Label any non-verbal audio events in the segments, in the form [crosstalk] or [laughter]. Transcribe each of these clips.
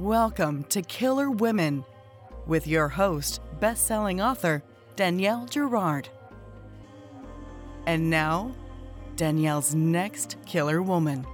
Welcome to Killer Women with your host, best-selling author Danielle Girard. And now, Danielle's next killer woman.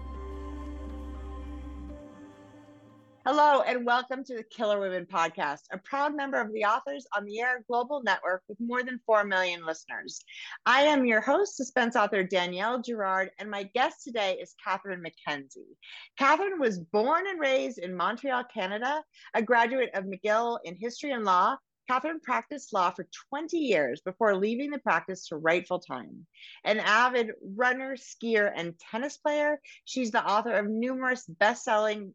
Hello, and welcome to the Killer Women podcast, a proud member of the Authors on the Air Global Network with more than 4 million listeners. I am your host, suspense author Danielle Girard, and my guest today is Catherine McKenzie. Catherine was born and raised in Montreal, Canada, a graduate of McGill in history and law. Catherine practiced law for 20 years before leaving the practice to write full time. An avid runner, skier, and tennis player, she's the author of numerous best selling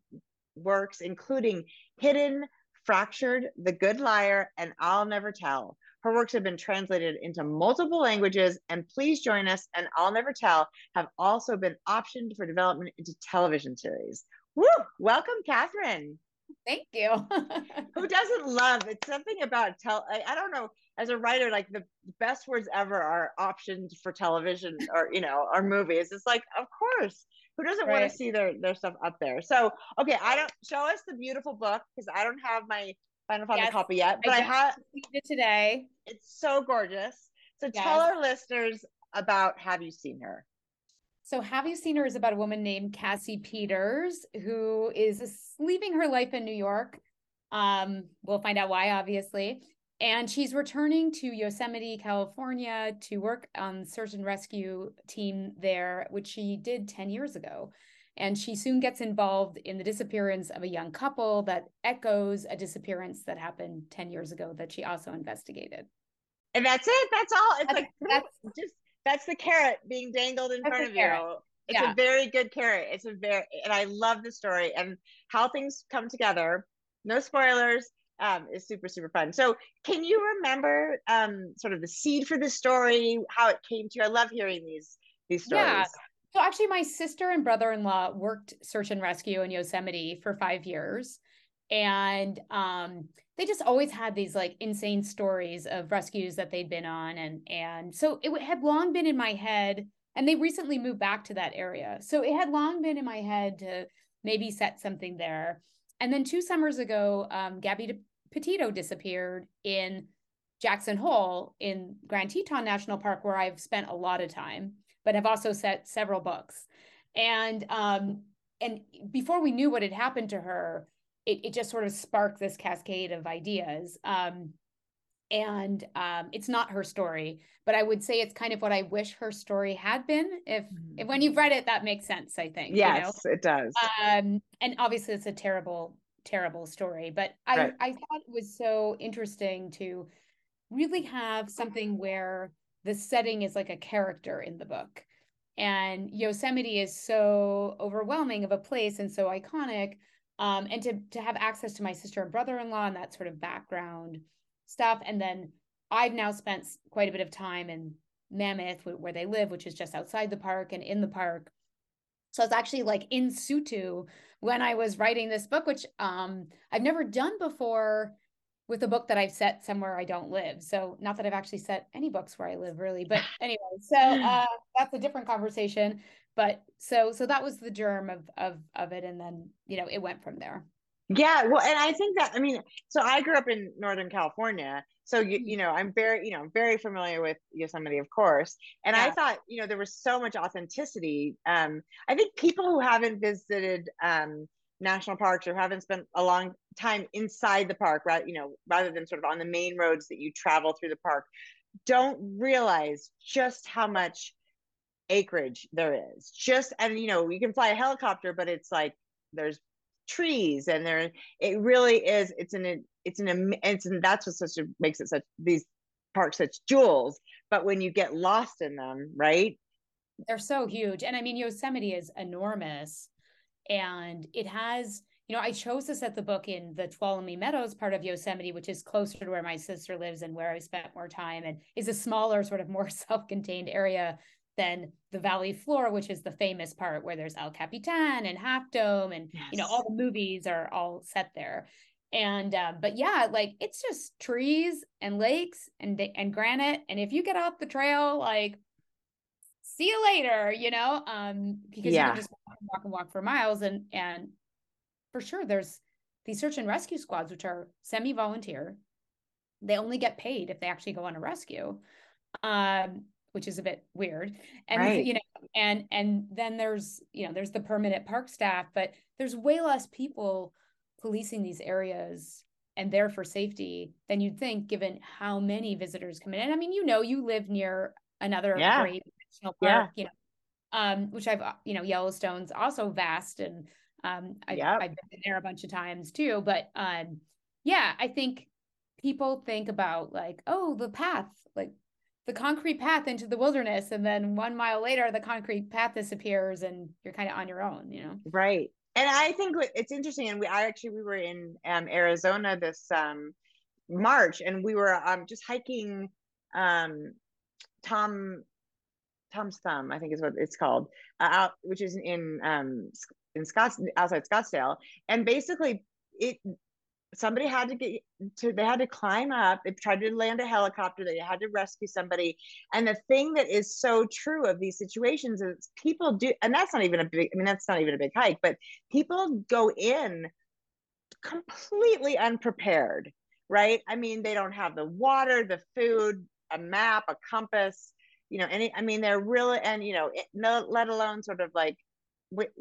works, including Hidden, Fractured, The Good Liar, and I'll Never Tell. Her works have been translated into multiple languages, and Please Join Us and I'll Never Tell have also been optioned for development into television series. Woo! Welcome, Catherine. Thank you. [laughs] Who doesn't love it's something about tell I, I, don't know as a writer like the best words ever are options for television [laughs] or you know or movies. It's like of course who doesn't right. want to see their their stuff up there? So okay, I don't show us the beautiful book because I don't have my final final yes, copy yet, but I, I have it today. It's so gorgeous. So yes. tell our listeners about Have You Seen Her? So, Have You Seen Her is about a woman named Cassie Peters who is leaving her life in New York. Um, we'll find out why, obviously. And she's returning to Yosemite, California to work on search and rescue team there, which she did 10 years ago. And she soon gets involved in the disappearance of a young couple that echoes a disappearance that happened 10 years ago that she also investigated. And that's it. That's all. It's that's, like that's just that's the carrot being dangled in front of carrot. you. It's yeah. a very good carrot. It's a very and I love the story and how things come together. No spoilers um, is super super fun. So, can you remember um, sort of the seed for the story, how it came to you? I love hearing these these stories. Yeah. So actually, my sister and brother-in-law worked search and rescue in Yosemite for five years, and um, they just always had these like insane stories of rescues that they'd been on, and and so it had long been in my head. And they recently moved back to that area, so it had long been in my head to maybe set something there. And then two summers ago, um, Gabby Petito disappeared in Jackson Hole in Grand Teton National Park, where I've spent a lot of time, but have also set several books. And um, and before we knew what had happened to her, it, it just sort of sparked this cascade of ideas. Um, and um, it's not her story, but I would say it's kind of what I wish her story had been. If, mm-hmm. if when you've read it, that makes sense. I think. Yes, you know? it does. Um, and obviously, it's a terrible terrible story. But I, right. I thought it was so interesting to really have something where the setting is like a character in the book. And Yosemite is so overwhelming of a place and so iconic. Um, and to to have access to my sister and brother-in-law and that sort of background stuff. And then I've now spent quite a bit of time in Mammoth, where they live, which is just outside the park and in the park. So it's actually like in situ when I was writing this book, which um, I've never done before with a book that I've set somewhere I don't live. So not that I've actually set any books where I live really, but [laughs] anyway, so uh, that's a different conversation. But so so that was the germ of of of it, and then you know it went from there. Yeah, well, and I think that I mean, so I grew up in Northern California, so you, mm-hmm. you know i'm very you know very familiar with yosemite of course and yeah. i thought you know there was so much authenticity um i think people who haven't visited um national parks or haven't spent a long time inside the park right you know rather than sort of on the main roads that you travel through the park don't realize just how much acreage there is. Just and you know you can fly a helicopter but it's like there's trees and there it really is it's an it's an it's and that's what such a makes it such these parks such jewels. But when you get lost in them right? They're so huge. And i mean yosemite is enormous and it has you know i chose to set the book in the tuolumne meadows part of yosemite which is closer to where my sister lives and where i spent more time and is a smaller sort of more [laughs] self-contained area than the valley floor which is the famous part where there's el capitan and half dome and yes. you know all the movies are all set there and uh, but yeah like it's just trees and lakes and and granite and if you get off the trail like see you later you know um because yeah. you can just walk and walk for miles and and for sure there's these search and rescue squads, which are semi-volunteer, they only get paid if they actually go on a rescue, um, which is a bit weird. And right. you know, and and then there's you know there's the permanent park staff, but there's way less people policing these areas and there for safety than you'd think, given how many visitors come in. And I mean, you know, you live near another yeah. great national park, yeah. you know, um, which I've you know Yellowstone's also vast and um, I, yep. I've been there a bunch of times too. But um, yeah, I think people think about like, oh, the path, like the concrete path into the wilderness, and then one mile later, the concrete path disappears, and you're kind of on your own, you know? Right. And I think it's interesting. And we, I actually, we were in um, Arizona this um, March, and we were um, just hiking um, Tom Tom's Thumb, I think is what it's called, uh, out, which is in um, in Scotts outside Scottsdale, and basically it somebody had to get to they had to climb up they tried to land a helicopter they had to rescue somebody. And the thing that is so true of these situations is people do and that's not even a big i mean that's not even a big hike but people go in completely unprepared right? I mean they don't have the water the food a map a compass you know any i mean they're really and you know it, no let alone sort of like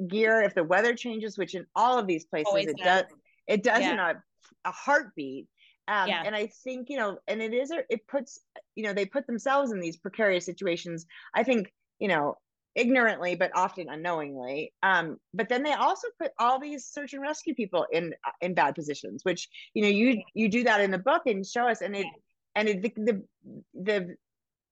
gear if the weather changes which in all of these places Always it does. it does yeah. not a heartbeat. Um, yeah. and i think you know and it is it puts you know they put themselves in these precarious situations i think you know ignorantly but often unknowingly. Um, but then they also put all these search and rescue people in in bad positions which you know you you do that in the book and show us and it and it, the, the the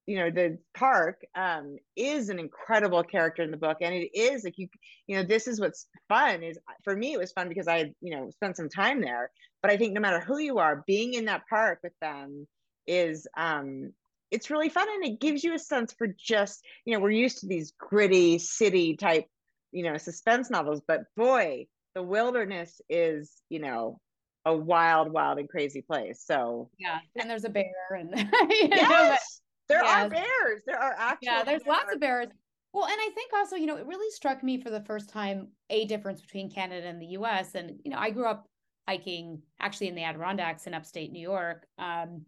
you know the park um is an incredible character in the book and it is like you you know this is what's fun is for me it was fun because i you know spent some time there but i think no matter who you are being in that park with them is um it's really fun and it gives you a sense for just you know we're used to these gritty city type you know suspense novels but boy the wilderness is you know a wild wild and crazy place so yeah and there's a bear and [laughs] yes there are bears. There are actually yeah. There's bears. lots of bears. Well, and I think also, you know, it really struck me for the first time a difference between Canada and the U.S. And you know, I grew up hiking actually in the Adirondacks in upstate New York, um,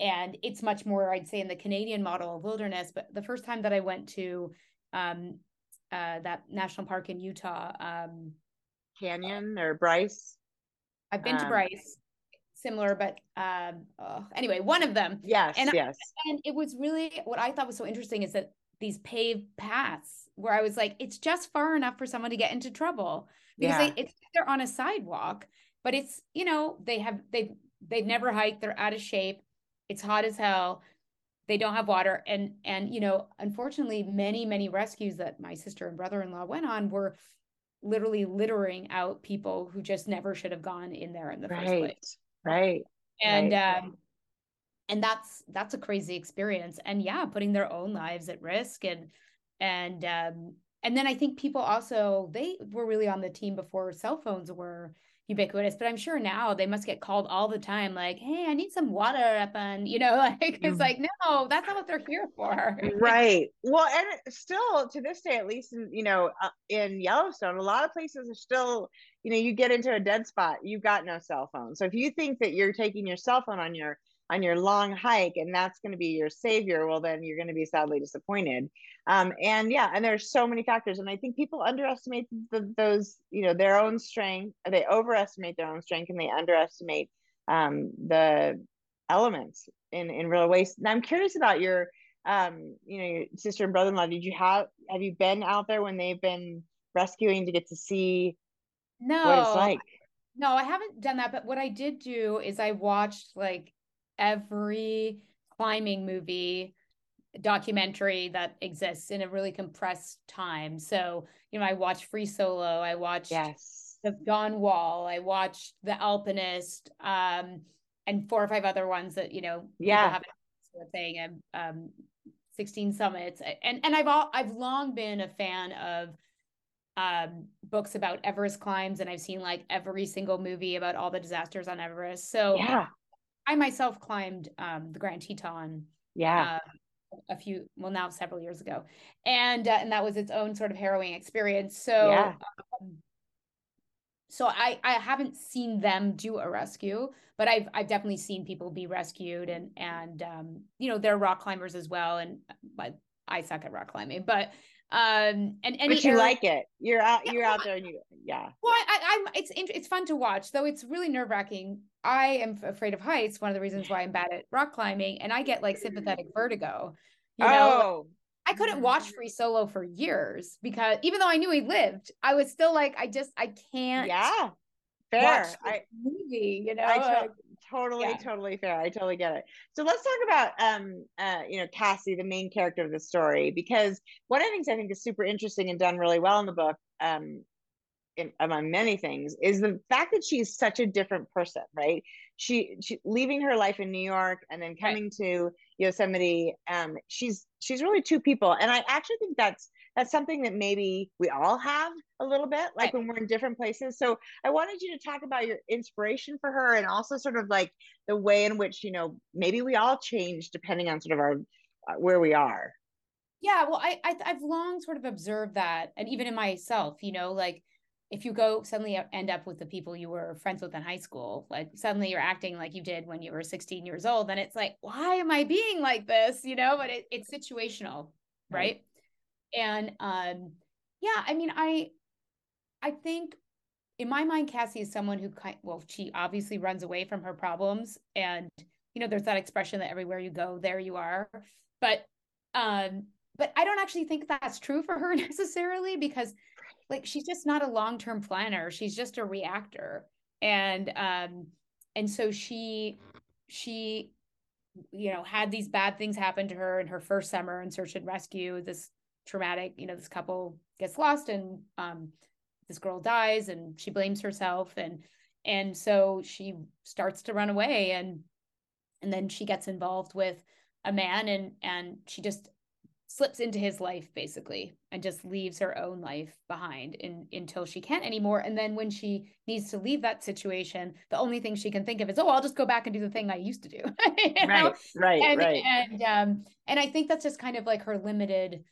and it's much more, I'd say, in the Canadian model of wilderness. But the first time that I went to um, uh, that national park in Utah, um, Canyon or Bryce. I've been to um, Bryce similar, but um, oh, anyway, one of them. Yes, and yes. I, and it was really what I thought was so interesting is that these paved paths where I was like, it's just far enough for someone to get into trouble because yeah. they, it's they're on a sidewalk, but it's you know they have they they've never hiked, they're out of shape, it's hot as hell, they don't have water, and and you know unfortunately many many rescues that my sister and brother in law went on were literally littering out people who just never should have gone in there in the right. first place right and right. um and that's that's a crazy experience and yeah putting their own lives at risk and and um and then i think people also they were really on the team before cell phones were ubiquitous but i'm sure now they must get called all the time like hey i need some water up on you know [laughs] like it's mm. like no that's not what they're here for. [laughs] Right. Well and still to this day at least in you know uh, in yellowstone a lot of places are still you know you get into a dead spot you've got no cell phone. So if you think that you're taking your cell phone on your on your long hike and that's going to be your savior well then you're going to be sadly disappointed. Um, and yeah and there's so many factors and i think people underestimate the, those you know their own strength they overestimate their own strength and they underestimate um, the elements in in real ways. And i'm curious about your um, you know your sister and brother-in-law did you have have you been out there when they've been rescuing to get to see no what it's like? No i haven't done that but what i did do is i watched like every climbing movie documentary that exists in a really compressed time. So, you know, I watched Free Solo, I watched yes. the Dawn Wall, I watched The Alpinist, um, and four or five other ones that, you know, yeah. have saying um 16 summits. And and I've all I've long been a fan of um books about Everest climbs and I've seen like every single movie about all the disasters on Everest. So yeah. I myself climbed um, the Grand Teton. Yeah. Uh, a few, well, now several years ago, and uh, and that was its own sort of harrowing experience. So, yeah. um, so I I haven't seen them do a rescue, but I've I've definitely seen people be rescued and and um you know they're rock climbers as well and but I suck at rock climbing, but um and any but you area, like it you're out you're out there and you yeah well I, i'm it's it's fun to watch though it's really nerve-wracking i am afraid of heights one of the reasons why i'm bad at rock climbing and i get like sympathetic vertigo you know oh. I couldn't watch Free Solo for years because even though I knew he lived, I was still like, I just I can't. Yeah, fair. I movie, you know. I totally, yeah. totally fair. I totally get it. So let's talk about um uh you know Cassie, the main character of the story, because one of the things I think is super interesting and done really well in the book, um, in, among many things, is the fact that she's such a different person, right? She, she leaving her life in New York and then coming right. to Yosemite. Um, she's she's really two people, and I actually think that's that's something that maybe we all have a little bit, like right. when we're in different places. So I wanted you to talk about your inspiration for her, and also sort of like the way in which you know maybe we all change depending on sort of our uh, where we are. Yeah, well, I, I I've long sort of observed that, and even in myself, you know, like if you go suddenly end up with the people you were friends with in high school, like suddenly you're acting like you did when you were 16 years old, then it's like, why am I being like this? You know, but it, it's situational, right? And um, yeah, I mean, I I think in my mind, Cassie is someone who kind well, she obviously runs away from her problems. And, you know, there's that expression that everywhere you go, there you are. But um, but I don't actually think that's true for her [laughs] necessarily because like she's just not a long-term planner she's just a reactor and um and so she she you know had these bad things happen to her in her first summer in search and rescue this traumatic you know this couple gets lost and um this girl dies and she blames herself and and so she starts to run away and and then she gets involved with a man and and she just slips into his life basically and just leaves her own life behind in, until she can't anymore. And then when she needs to leave that situation the only thing she can think of is oh i'll just go back and do the thing i used to do [laughs] right right and, right. and um and i think that's just kind of like her limited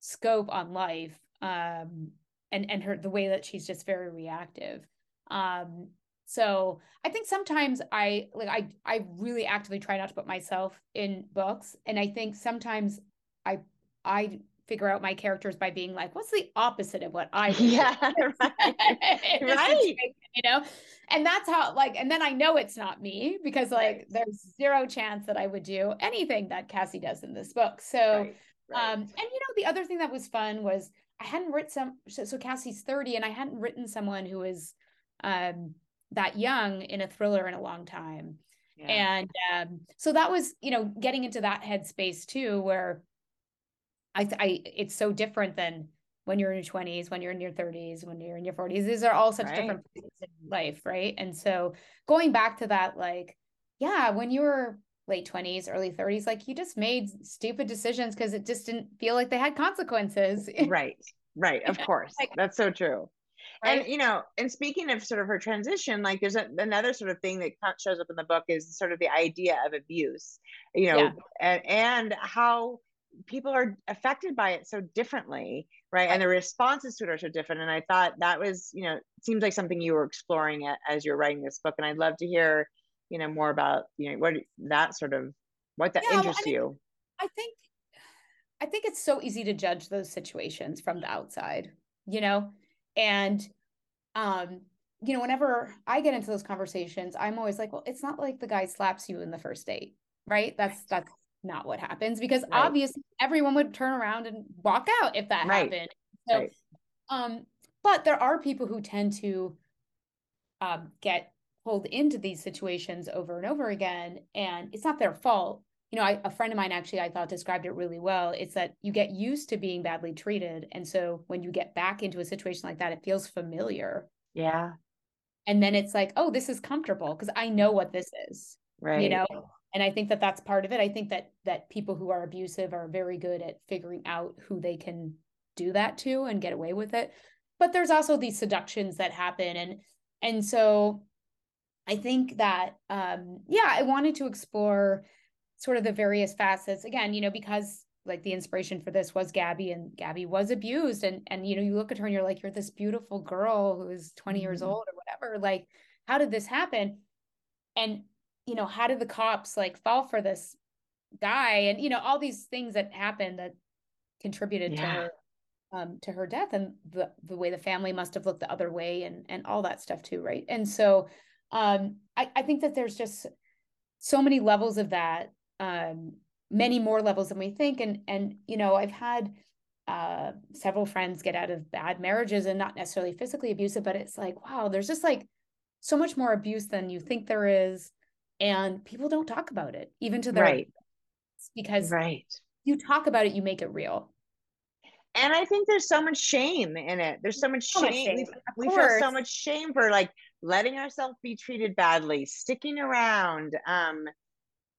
scope on life um and and her the way that she's just very reactive. Um so i think sometimes i like i i really actively try not to put myself in books. And i think sometimes i I figure out my characters by being like, what's the opposite of what I [laughs] yeah [laughs] right, [laughs] right. you know? And that's how like and then I know it's not me because like right. there's zero chance that I would do anything that Cassie does in this book. So right, right. um and you know the other thing that was fun was I hadn't written some so, so Cassie's 30 and I hadn't written someone who was um that young in a thriller in a long time yeah. and um so that was you know getting into that headspace too where I, I it's so different than when you're in your 20s, when you're in your 30s, when you're in your 40s. These are all such right. different places in life, right? And so going back to that, like, yeah, when you were late 20s, early 30s, like you just made stupid decisions because it just didn't feel like they had consequences. [laughs] right. Right. Of course. like, That's so true. Right? And you know, and speaking of sort of her transition, like there's a, another sort of thing that shows up in the book is sort of the idea of abuse, you know, yeah. and, and how people are affected by it so differently right and the responses to it are so different and i thought that was you know seems like something you were exploring as you're writing this book and i'd love to hear you know more about you know what that sort of what that yeah, interests I mean, you i think i think it's so easy to judge those situations from the outside you know and um you know whenever i get into those conversations i'm always like well it's not like the guy slaps you in the first date right that's that's not what happens because right. obviously everyone would turn around and walk out if that right. happened. So, right. um, but there are people who tend to um, get pulled into these situations over and over again, and it's not their fault. You know, I, a friend of mine actually I thought described it really well. It's that you get used to being badly treated, and so when you get back into a situation like that, it feels familiar. Yeah. And then it's like, oh, this is comfortable because I know what this is. Right. You know, and i think that that's part of it i think that that people who are abusive are very good at figuring out who they can do that to and get away with it but there's also these seductions that happen and and so i think that um yeah i wanted to explore sort of the various facets. Again you know because like the inspiration for this was Gabby and Gabby was abused and and you know you look at her and you're like you're this beautiful girl who is 20 mm-hmm. years old or whatever. Like how did this happen? And you know how did the cops like fall for this guy? And you know all these things that happened that contributed yeah. to her um to her death and the the way the family must have looked the other way and and all that stuff too right? And so um I I think that there's just so many levels of that um many more levels than we think. And and you know i've had uh, several friends get out of bad marriages and not necessarily physically abusive but it's like wow there's just like so much more abuse than you think there is. And people don't talk about it even to their right. because right. you talk about it you make it real. And i think there's so much shame in it. There's so much so shame, much shame. we, we feel so much shame for like letting ourselves be treated badly sticking around um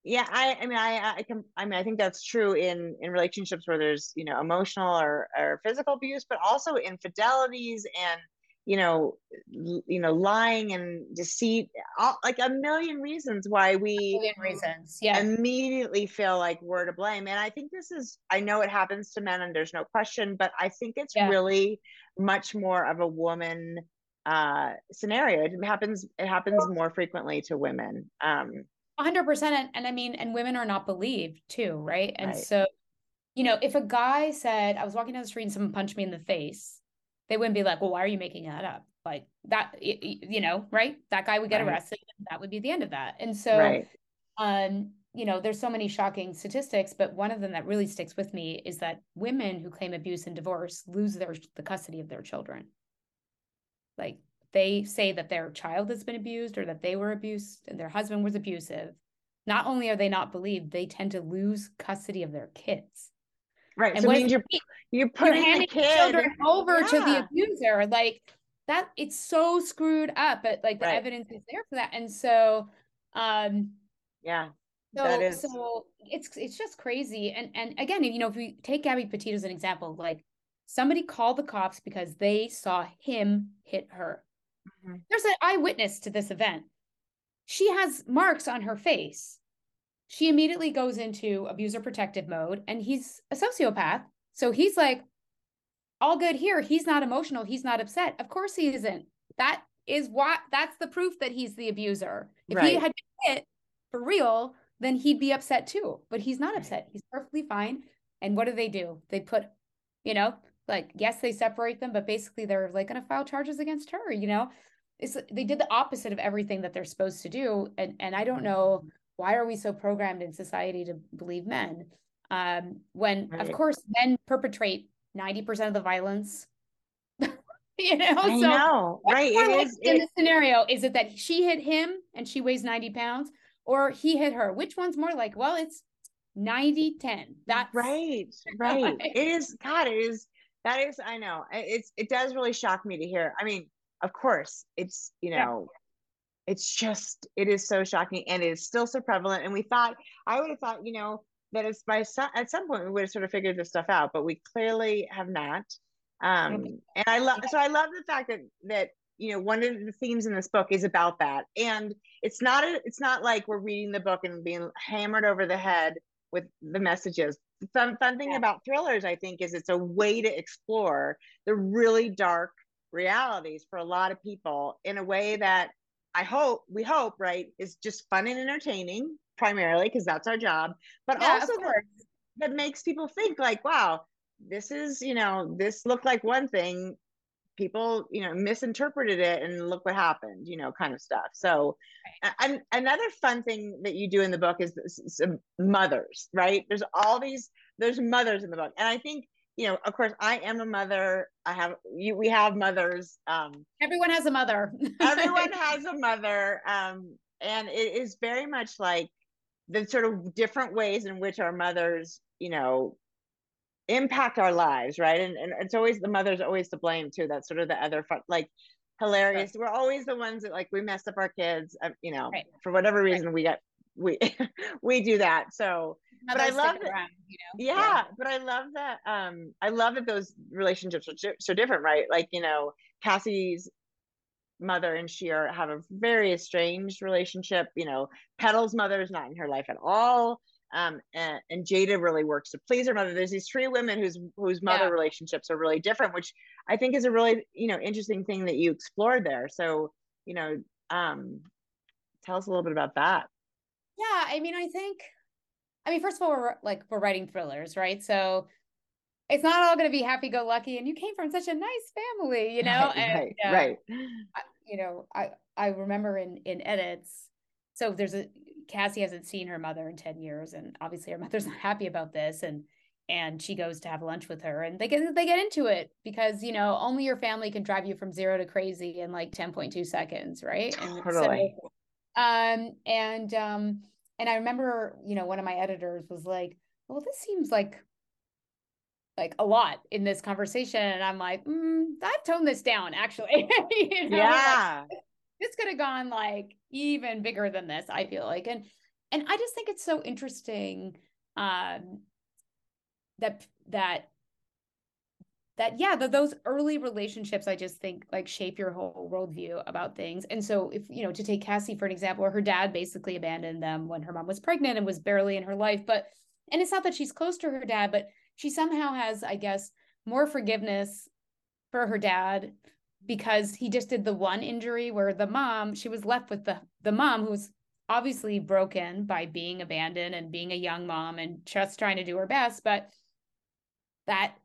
yeah i i mean i i can i mean i think that's true in in relationships where there's you know emotional or or physical abuse but also infidelities and you know you know lying and deceit all, like a million reasons why we million reasons yeah immediately feel like we're to blame and i think this is i know it happens to men and there's no question but i think it's yeah. really much more of a woman uh scenario. It happens it happens more frequently to women um. 100% and, and i mean and women are not believed too right? And right. so you know if a guy said i was walking down the street and someone punched me in the face they wouldn't be like well why are you making that up? Like that you know right? That guy would get right. arrested that would be the end of that. And so right. um you know there's so many shocking statistics but one of them that really sticks with me is that women who claim abuse and divorce lose their the custody of their children like they say that their child has been abused or that they were abused and their husband was abusive, not only are they not believed, they tend to lose custody of their kids. Right. And so means you're you're putting you're handing children over yeah. to the abuser. Like that, it's so screwed up, but like the right. evidence is there for that. And so um yeah. So, that is... so it's it's just crazy. And and again, you know, if we take Gabby Petito as an example, like somebody called the cops because they saw him hit her. Mm-hmm. There's an eyewitness to this event. She has marks on her face. She immediately goes into abuser protective mode, and he's a sociopath. So he's like, all good here. He's not emotional. He's not upset. Of course he isn't. That is what that's the proof that he's the abuser. If right. he had been hit for real, then he'd be upset too. But he's not upset. He's perfectly fine. And what do they do? They put, you know, like yes they separate them but basically they're like going to file charges against her you know? It's they did the opposite of everything that they're supposed to do and and i don't know mm-hmm. why are we so programmed in society to believe men? Um when right. of course men perpetrate 90% of the violence [laughs] you know? I so know. right. It is, in it... the scenario? Is it that she hit him and she weighs 90 pounds or he hit her? Which one's more like well it's 90 10 that's right. [laughs] Right. it is god it is that is i know it's it does really shock me to hear i mean of course it's you know yeah. it's just it is so shocking and it is still so prevalent and we thought i would have thought you know that it's by some at some point we would have sort of figured this stuff out but we clearly have not um and i love so i love the fact that that you know one of the themes in this book is about that and it's not a, it's not like we're reading the book and being hammered over the head with the messages fun, fun thing about thrillers, I think, is it's a way to explore the really dark realities for a lot of people in a way that I hope, we hope, right, is just fun and entertaining primarily because that's our job, but yeah, also that, that makes people think like, wow, this is, you know, this looked like one thing people you know misinterpreted it and look what happened you know kind of stuff. So and another fun thing that you do in the book is some mothers right? There's all these there's mothers in the book. And i think you know of course i am a mother. I have you we have mothers um everyone has a mother. [laughs] Everyone has a mother um and it is very much like the sort of different ways in which our mothers you know impact our lives right and, and it's always the mother's always to blame too that's sort of the other front like hilarious we're always the ones that like we mess up our kids uh, you know right. for whatever reason right. we get we [laughs] we do that so but I love that, around, you know? yeah, yeah, but I love that um I love that those relationships are so different, right? Like, you know, Cassie's mother and she are have a very estranged relationship. You know, Petal's mother is not in her life at all. Um, and, and Jada really works to please her mother. There's these three women whose whose mother yeah. relationships are really different, which I think is a really you know interesting thing that you explored there. So you know, um, tell us a little bit about that. Yeah, I mean, I think, I mean, first of all, we're like we're writing thrillers, right? So it's not all going to be happy go lucky and you came from such a nice family you know right and, right, uh, right. you know i i remember in in edits so there's a cassie hasn't seen her mother in 10 years and obviously her [laughs] mother's not happy about this and and she goes to have lunch with her and they get they get into it because you know only your family can drive you from zero to crazy in like 10.2 seconds right and totally. So, um and um and i remember you know one of my editors was like well this seems like like a lot in this conversation and i'm like mm, i've toned this down actually [laughs] you know? yeah like, this could have gone like even bigger than this i feel like. And and i just think it's so interesting um that that that yeah the, those early relationships i just think like shape your whole worldview about things. And so if you know to take cassie for an example her dad basically abandoned them when her mom was pregnant and was barely in her life but and it's not that she's close to her dad but she somehow has, I guess, more forgiveness for her dad because he just did the one injury where the mom, she was left with the the mom who's obviously broken by being abandoned and being a young mom and just trying to do her best, but that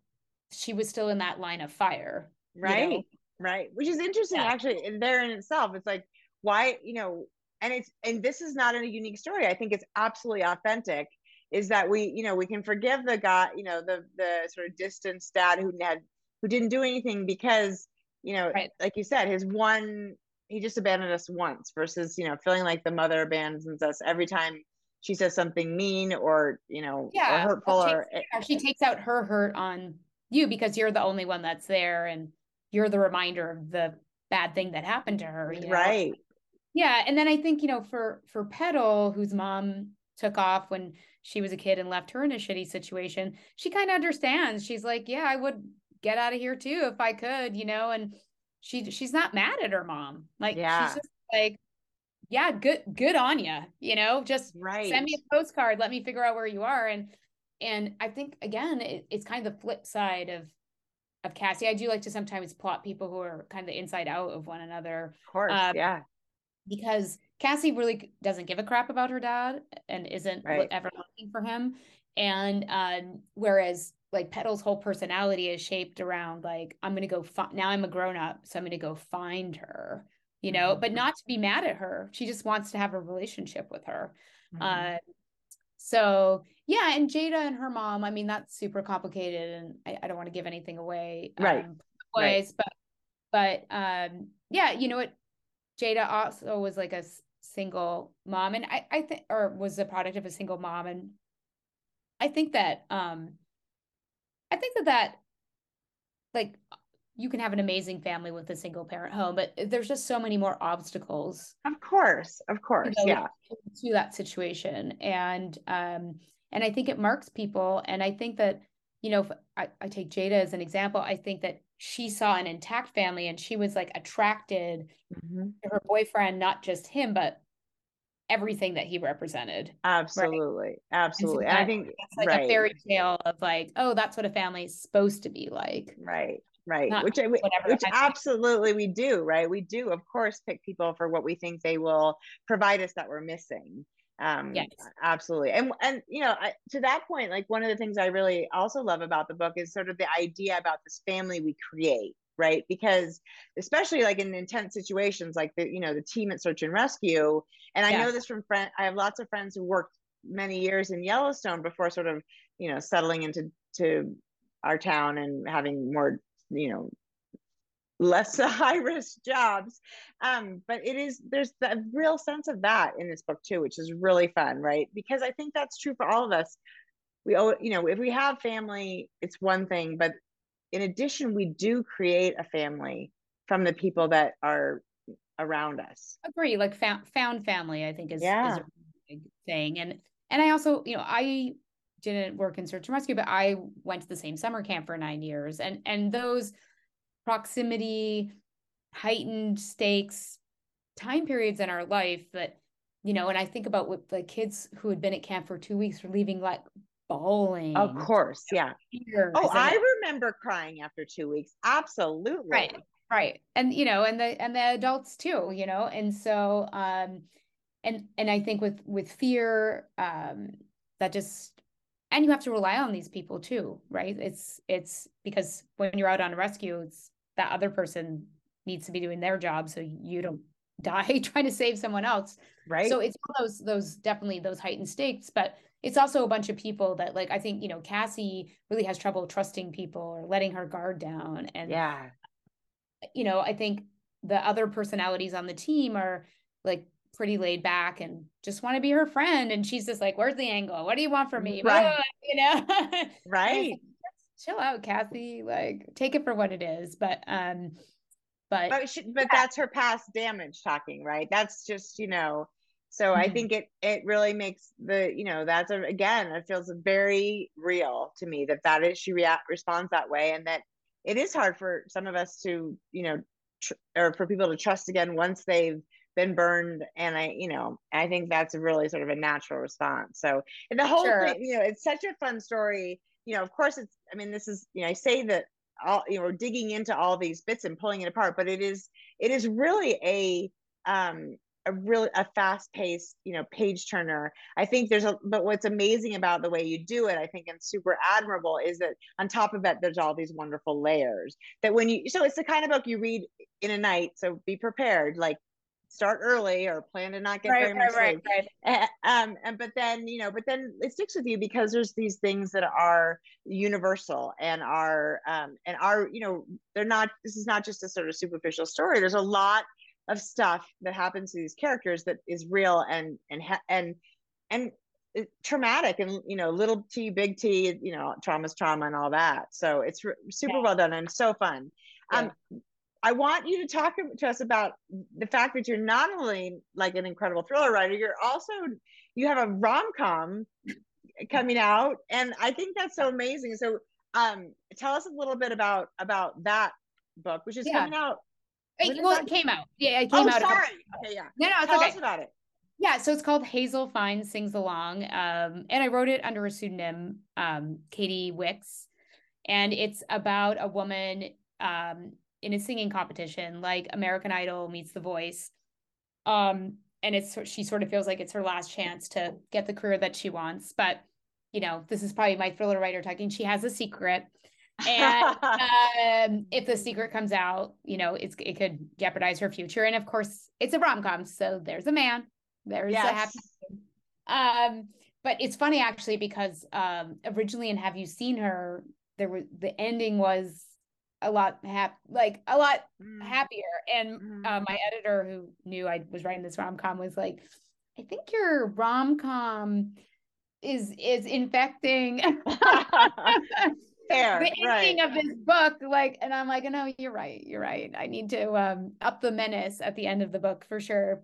she was still in that line of fire. Right. You know? Right. Which is interesting yeah. actually there in itself. It's like why, you know, and it's and this is not a unique story. I think it's absolutely authentic is that we you know we can forgive the guy you know the the sort of distant dad who had who didn't do anything because you know right. like you said his one he just abandoned us once versus you know feeling like the mother abandons us every time she says something mean or you know yeah or hurtful or, she takes out her hurt on you because you're the only one that's there and you're the reminder of the bad thing that happened to her you know? right yeah and then i think you know for for petal whose mom took off when she was a kid and left her in a shitty situation, she kind of understands. She's like, yeah, I would get out of here too if I could, you know, and she she's not mad at her mom. Like yeah. she's just like, yeah, good good on you, you know, just right. send me a postcard, let me figure out where you are and and I think again, it, it's kind of the flip side of of Cassie. I do like to sometimes plot people who are kind of the inside out of one another. Of course, um, yeah. Because Cassie really doesn't give a crap about her dad and isn't right. ever looking for him. And um, whereas like Petal's whole personality is shaped around like I'm gonna go fi- now I'm a grown up, so I'm gonna go find her, you know, mm-hmm. but not to be mad at her. She just wants to have a relationship with her. Mm-hmm. Uh, so yeah, and Jada and her mom, I mean, that's super complicated, and I, I don't want to give anything away, right? Um, ways, right. but but um, yeah, you know what? Jada also was like a single mom and I, I think or was the product of a single mom and I think that um I think that that like you can have an amazing family with a single parent home but there's just so many more obstacles. Of course of course you know, yeah. to that situation. And um and I think it marks people. And I think that you know if I, I take Jada as an example I think that she saw an intact family and she was like attracted mm-hmm. to her boyfriend, not just him, but everything that he represented. Absolutely. Right? Absolutely. So that, I think it's like right. a fairy tale of like, oh, that's what a family is supposed to be like. Right. Right. Not which which absolutely we do, right? We do of course pick people for what we think they will provide us that we're missing um yes absolutely and and you know I, to that point like one of the things i really also love about the book is sort of the idea about this family we create right? Because especially like in intense situations like the you know the team at search and rescue and i yeah. know this from friend i have lots of friends who worked many years in yellowstone before sort of you know settling into to our town and having more you know less [laughs] high risk jobs. Um but it is there's the real sense of that in this book too which is really fun right? Because i think that's true for all of us. We owe you know if we have family it's one thing but in addition we do create a family from the people that are around us. Agree like found, found family i think is, yeah. is a big thing. And and i also you know i didn't work in search and rescue but i went to the same summer camp for nine years. And and those proximity, heightened stakes, time periods in our life that you know, and I think about what the kids who had been at camp for two weeks were leaving like bawling. Of course, yeah. Oh, I remember crying after two weeks. Absolutely. Right. Right. And you know, and the and the adults too, you know. And so um and and I think with with fear, um, that just and you have to rely on these people too, right? It's it's because when you're out on a rescue, it's that other person needs to be doing their job so you don't [laughs] die trying to save someone else. Right. So it's all those those definitely those heightened stakes, but it's also a bunch of people that like I think, you know, Cassie really has trouble trusting people or letting her guard down. And yeah, you know, I think the other personalities on the team are like pretty laid back and just want to be her friend. And she's just like, where's the angle? What do you want from me? Right. you know, [laughs] right. Chill out, Cassie. Like, take it for what it is. But, um, but, but, she, but that's her past damage talking, right? That's just, you know, so mm-hmm. I think it, it really makes the, you know, that's a, again, it feels very real to me that that is, she react, responds that way. And that it is hard for some of us to, you know, tr- or for people to trust again once they've been burned and i you know i think that's a really sort of a natural response so and the whole sure. thing you know it's such a fun story you know of course it's i mean this is you know i say that all you know digging into all these bits and pulling it apart but it is it is really a um a really a fast paced you know page turner i think there's a but what's amazing about the way you do it i think and super admirable is that on top of that there's all these wonderful layers that when you so it's the kind of book you read in a night so be prepared like start early or plan to not get right, very much right, sleep. Right, um, and but then you know, but then it sticks with you because there's these things that are universal and are um, and are you know they're not. This is not just a sort of superficial story. There's a lot of stuff that happens to these characters that is real and and and and traumatic and you know little t big t you know trauma's trauma and all that so it's super yeah. well done and so fun yeah. um I want you to talk to us about the fact that you're not only like an incredible thriller writer, you're also you have a rom com coming out, and I think that's so amazing. So, um, tell us a little bit about about that book, which is yeah. coming out. It, well, it came out. Yeah, it came oh, out. Sorry. Okay, yeah. No, no, it's tell okay. us about it. Yeah, so it's called Hazel Finds Sings Along, um, and I wrote it under a pseudonym, um, Katie Wicks, and it's about a woman um, in a singing competition like American Idol meets The Voice. Um, and it's she sort of feels like it's her last chance to get the career that she wants. But you know, this is probably my thriller writer talking. She has a secret. And um, if the secret comes out, you know, it's it could jeopardize her future. And of course, it's a rom com, so there's a man, there's yes. a happy. Um, but it's funny actually because um, originally in Have You Seen Her, there was the ending was a lot hap- like a lot mm. happier and mm. uh, my editor who knew i was writing this rom-com was like i think your rom-com is is infecting [laughs] [laughs] Fair, the ending right. of this book like and i'm like no you're right you're right i need to um up the menace at the end of the book for sure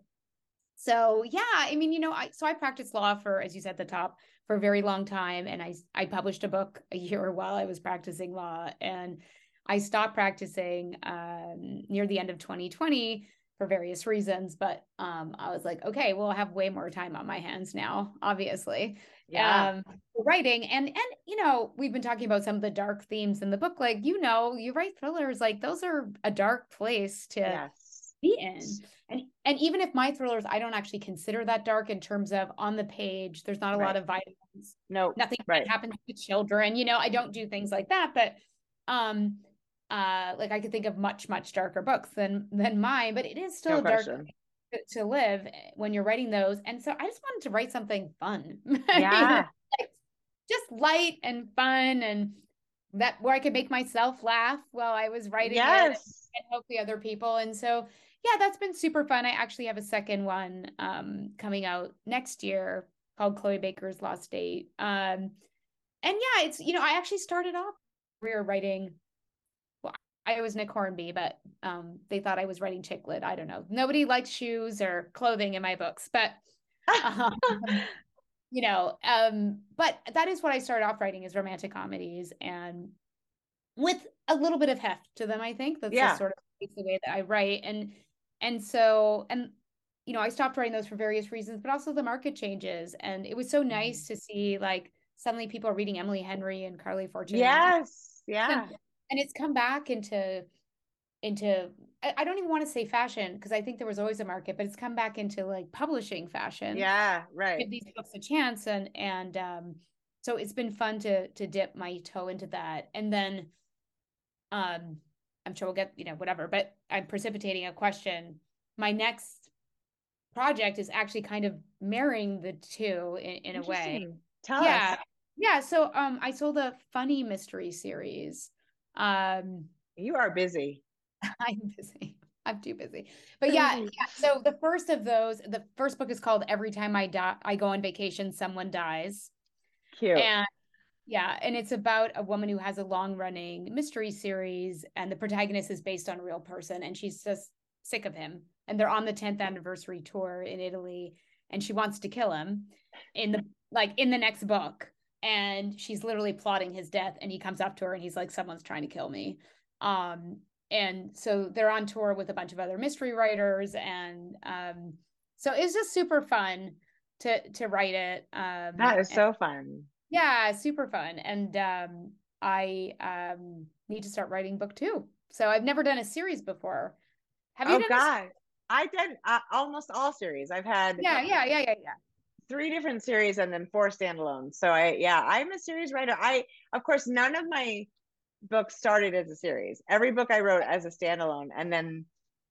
so yeah i mean you know i so i practiced law for as you said at the top for a very long time and i i published a book a year while i was practicing law and I stopped practicing um, near the end of 2020 for various reasons, but um, I was like, okay, well, I have way more time on my hands now, obviously. Yeah. Um, writing and and you know we've been talking about some of the dark themes in the book like you know you write thrillers like those are a dark place to yes. be in and and even if my thrillers i don't actually consider that dark in terms of on the page there's not a right. lot of violence no nothing right. happens to children you know i don't do things like that but um uh like i could think of much much darker books than than mine but it is still no dark to, to live when you're writing those. And so i just wanted to write something fun. [laughs] Yeah. like, just light and fun and that where i could make myself laugh while i was writing yes. it and hopefully other people. And so yeah that's been super fun. I actually have a second one um coming out next year called chloe baker's lost date. Um and yeah it's you know i actually started off career writing I was Nick Hornby, but um, they thought I was writing chick lit. I don't know. Nobody likes shoes or clothing in my books, but um, [laughs] you know, um, but that is what I started off writing is romantic comedies and with a little bit of heft to them. I think that's yeah. sort of the way that I write, and and so and you know, I stopped writing those for various reasons, but also the market changes. And it was so nice mm-hmm. to see like suddenly people are reading Emily Henry and Carley Fortune. Yes. Yeah. And, it's come back into into I don't even want to say fashion because I think there was always a market, but it's come back into like publishing fashion. Yeah, right. Give these books a chance, and and um, so it's been fun to to dip my toe into that, and then, um, I'm sure we'll get you know whatever, but I'm precipitating a question. My next project is actually kind of marrying the two in, in a way. Tell yeah. us. Yeah. So um I sold a funny mystery series. Um you are busy. [laughs] I'm busy. I'm too busy. But yeah, yeah, so the first of those, the first book is called Every Time I Die I Go on Vacation, Someone Dies. Cute. And yeah, and it's about a woman who has a long-running mystery series and the protagonist is based on a real person and she's just sick of him. And they're on the 10th anniversary tour in Italy and she wants to kill him in the like in the next book and she's literally plotting his death and he comes up to her and he's like someone's trying to kill me. Um and so they're on tour with a bunch of other mystery writers and um, so it's just super fun to to write it um, that is so fun. Yeah super fun and um, i um, need to start writing book two. So i've never done a series before. Have you oh god i did uh, almost all series. I've had yeah yeah yeah yeah yeah three different series and then four standalones so i yeah i'm a series writer i of course none of my books started as a series. Every book I wrote as a standalone, and then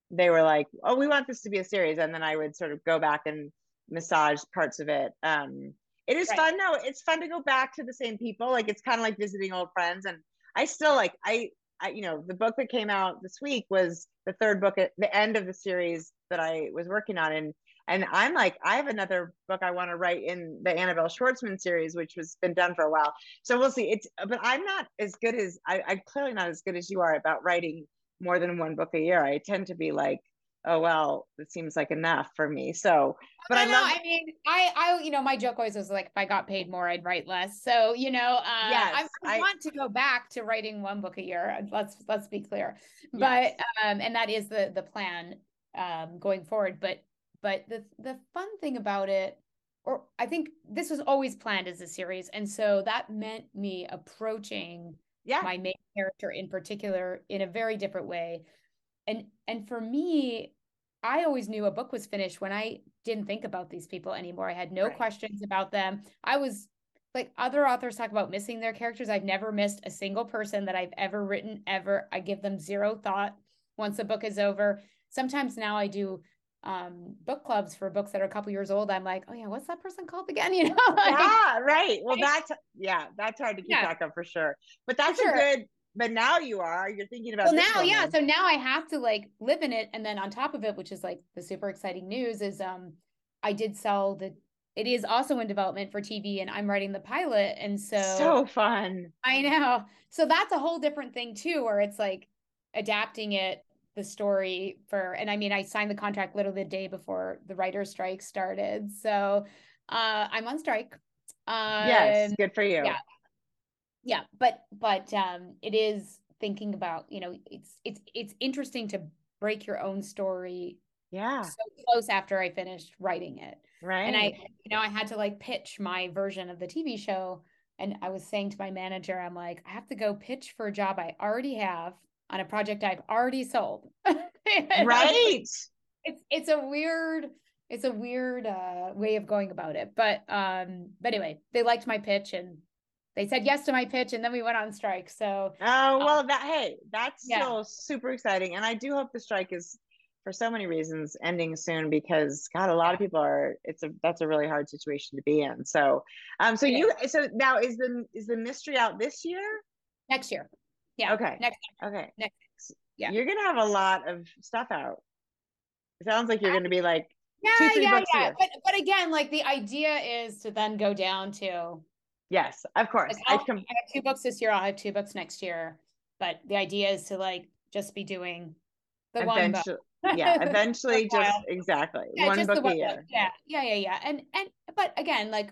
they were like, "Oh, we want this to be a series," and then I would sort of go back and massage parts of it. Um, it is right. fun. No, it's fun to go back to the same people. Like it's kind of like visiting old friends, and I still like I. I, you know, the book that came out this week was the third book at the end of the series that I was working on, and and I'm like, I have another book I want to write in the Annabelle Schwartzman series, which has been done for a while. So we'll see. It's, but I'm not as good as I, I'm clearly not as good as you are about writing more than one book a year. I tend to be like, oh well, it seems like enough for me. So, but I, I love. I mean, I, I, you know, my joke always was like, if I got paid more, I'd write less. So, you know, uh, yes, I, I, I, want to go back to writing one book a year. Let's let's be clear. Yes. But um, and that is the the plan um going forward. But but the the fun thing about it, or I think this was always planned as a series, and so that meant me approaching yeah. my main character in particular in a very different way. And and for me, I always knew a book was finished when I didn't think about these people anymore. I had no right. questions about them. I was like other authors talk about missing their characters. I've never missed a single person that I've ever written ever. I give them zero thought once the book is over. Sometimes now I do um book clubs for books that are a couple years old i'm like oh yeah what's that person called again? [laughs] You know [laughs] like, yeah right. Well that's yeah that's hard to keep yeah. track of for sure. But that's sure. a good but now you are you're thinking about well now yeah so now i have to like live in it and then on top of it which is like the super exciting news is um i did sell the it is also in development for tv and i'm writing the pilot and so so fun. I know. So that's a whole different thing too where it's like adapting it the story for and i mean i signed the contract literally the day before the writer strike started. So uh i'm on strike. Um, yes good for you. yeah. Yeah but but um it is thinking about you know it's it's it's interesting to break your own story yeah. so close after i finished writing it. Right and i you know i had to like pitch my version of the tv show and i was saying to my manager i'm like i have to go pitch for a job i already have on a project I've already sold. [laughs] right. It's it's a weird it's a weird uh, way of going about it. But um but anyway, they liked my pitch and they said yes to my pitch and then we went on strike. So Oh, well um, that hey, that's yeah. still super exciting and I do hope the strike is for so many reasons ending soon because god a lot of people are it's a that's a really hard situation to be in so um so yeah. you so now is the is the mystery out this year next year yeah. Okay. Next. Okay. Next. Yeah. You're gonna have a lot of stuff out. It sounds like you're gonna be like yeah, two, yeah, yeah. But but again, like the idea is to then go down to yes, of course. Like I, com- I have two books this year. I'll have two books next year. But the idea is to like just be doing the one book. yeah, [laughs] eventually just exactly yeah, one book one a year. Yeah, yeah, yeah, yeah. And and but again, like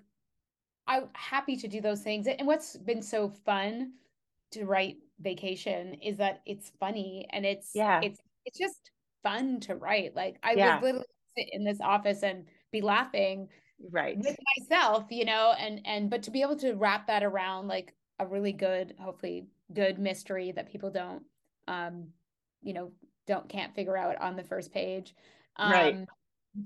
I'm happy to do those things. And what's been so fun to write vacation is that it's funny and it's yeah it's it's just fun to write like i yeah. was literally sit in this office and be laughing right with myself, you know, and and but to be able to wrap that around like a really good, hopefully good mystery that people don't um, you know, don't can't figure out on the first page. Um, right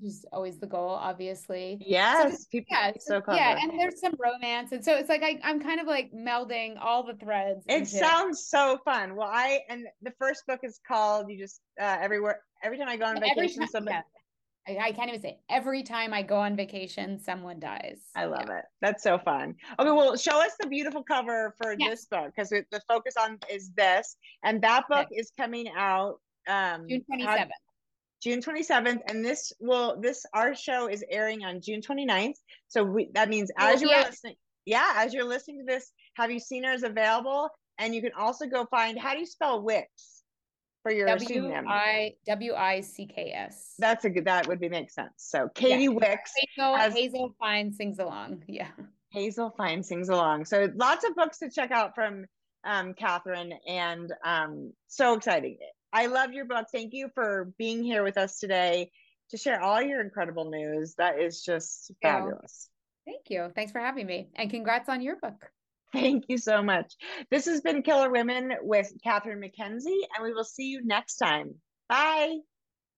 which is always the goal, obviously. Yes, so, yeah, so, yeah, and there's some romance, and so it's like I, I'm kind of like melding all the threads. It sounds so fun. Well, I and the first book is called "You Just uh, Everywhere." Every time I go on vacation, time, somebody. Yeah. I, I, can't even say every time I go on vacation, someone dies. I love yeah. it. That's so fun. Okay, well, show us the beautiful cover for yes. this book because the focus on is this, and that book okay. is coming out um June 27th. June 27th. And this will, this, our show is airing on June 29th. So we, that means as you're listening, yeah, as you're listening to this, Have You Seen Her is available. And you can also go find, how do you spell Wicks? For your W I W I C K S. That's a good. That would be make sense. So Katie yeah. Wicks. Hazel, has, Hazel Fine sings along. [laughs] Yeah. Hazel Fine sings along. So lots of books to check out from um, Catherine, and um, so exciting. I love your book. Thank you for being here with us today to share all your incredible news. That is just fabulous. Thank you. Thanks for having me. And congrats on your book. Thank you so much. This has been Killer Women with Catherine McKenzie, and we will see you next time. Bye.